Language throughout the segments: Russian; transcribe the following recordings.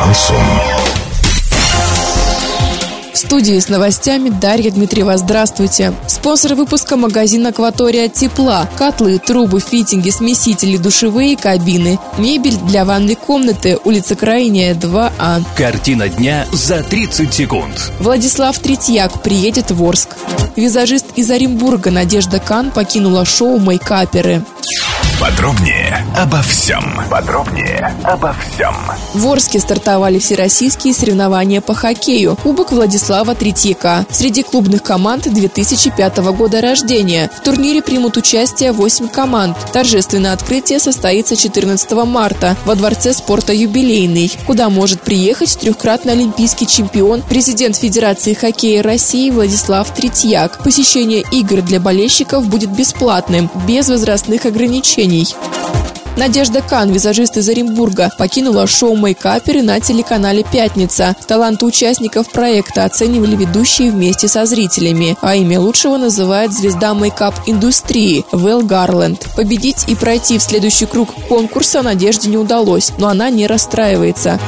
Шансон. В студии с новостями Дарья Дмитриева. Здравствуйте. Спонсор выпуска магазин «Акватория тепла». Котлы, трубы, фитинги, смесители, душевые кабины. Мебель для ванной комнаты. Улица Крайняя, 2А. Картина дня за 30 секунд. Владислав Третьяк приедет в Орск. Визажист из Оренбурга Надежда Кан покинула шоу «Мейкаперы». Подробнее обо всем. Подробнее обо всем. В Орске стартовали всероссийские соревнования по хоккею. Кубок Владислава Третьяка. Среди клубных команд 2005 года рождения. В турнире примут участие 8 команд. Торжественное открытие состоится 14 марта во Дворце спорта «Юбилейный», куда может приехать трехкратный олимпийский чемпион, президент Федерации хоккея России Владислав Третьяк. Посещение игр для болельщиков будет бесплатным, без возрастных ограничений изменений. Надежда Кан, визажист из Оренбурга, покинула шоу «Мейкаперы» на телеканале «Пятница». Таланты участников проекта оценивали ведущие вместе со зрителями, а имя лучшего называет звезда мейкап-индустрии Вэл Гарленд. Победить и пройти в следующий круг конкурса Надежде не удалось, но она не расстраивается.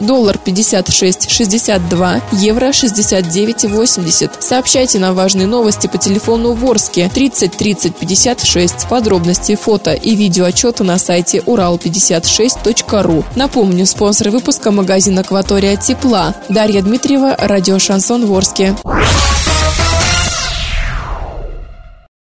Доллар 56,62, евро 69,80. Сообщайте нам важные новости по телефону Ворске 30 30 56. Подробности, фото и видео отчета на сайте урал56.ру. Напомню, спонсор выпуска магазин «Акватория тепла». Дарья Дмитриева, радио «Шансон Ворске».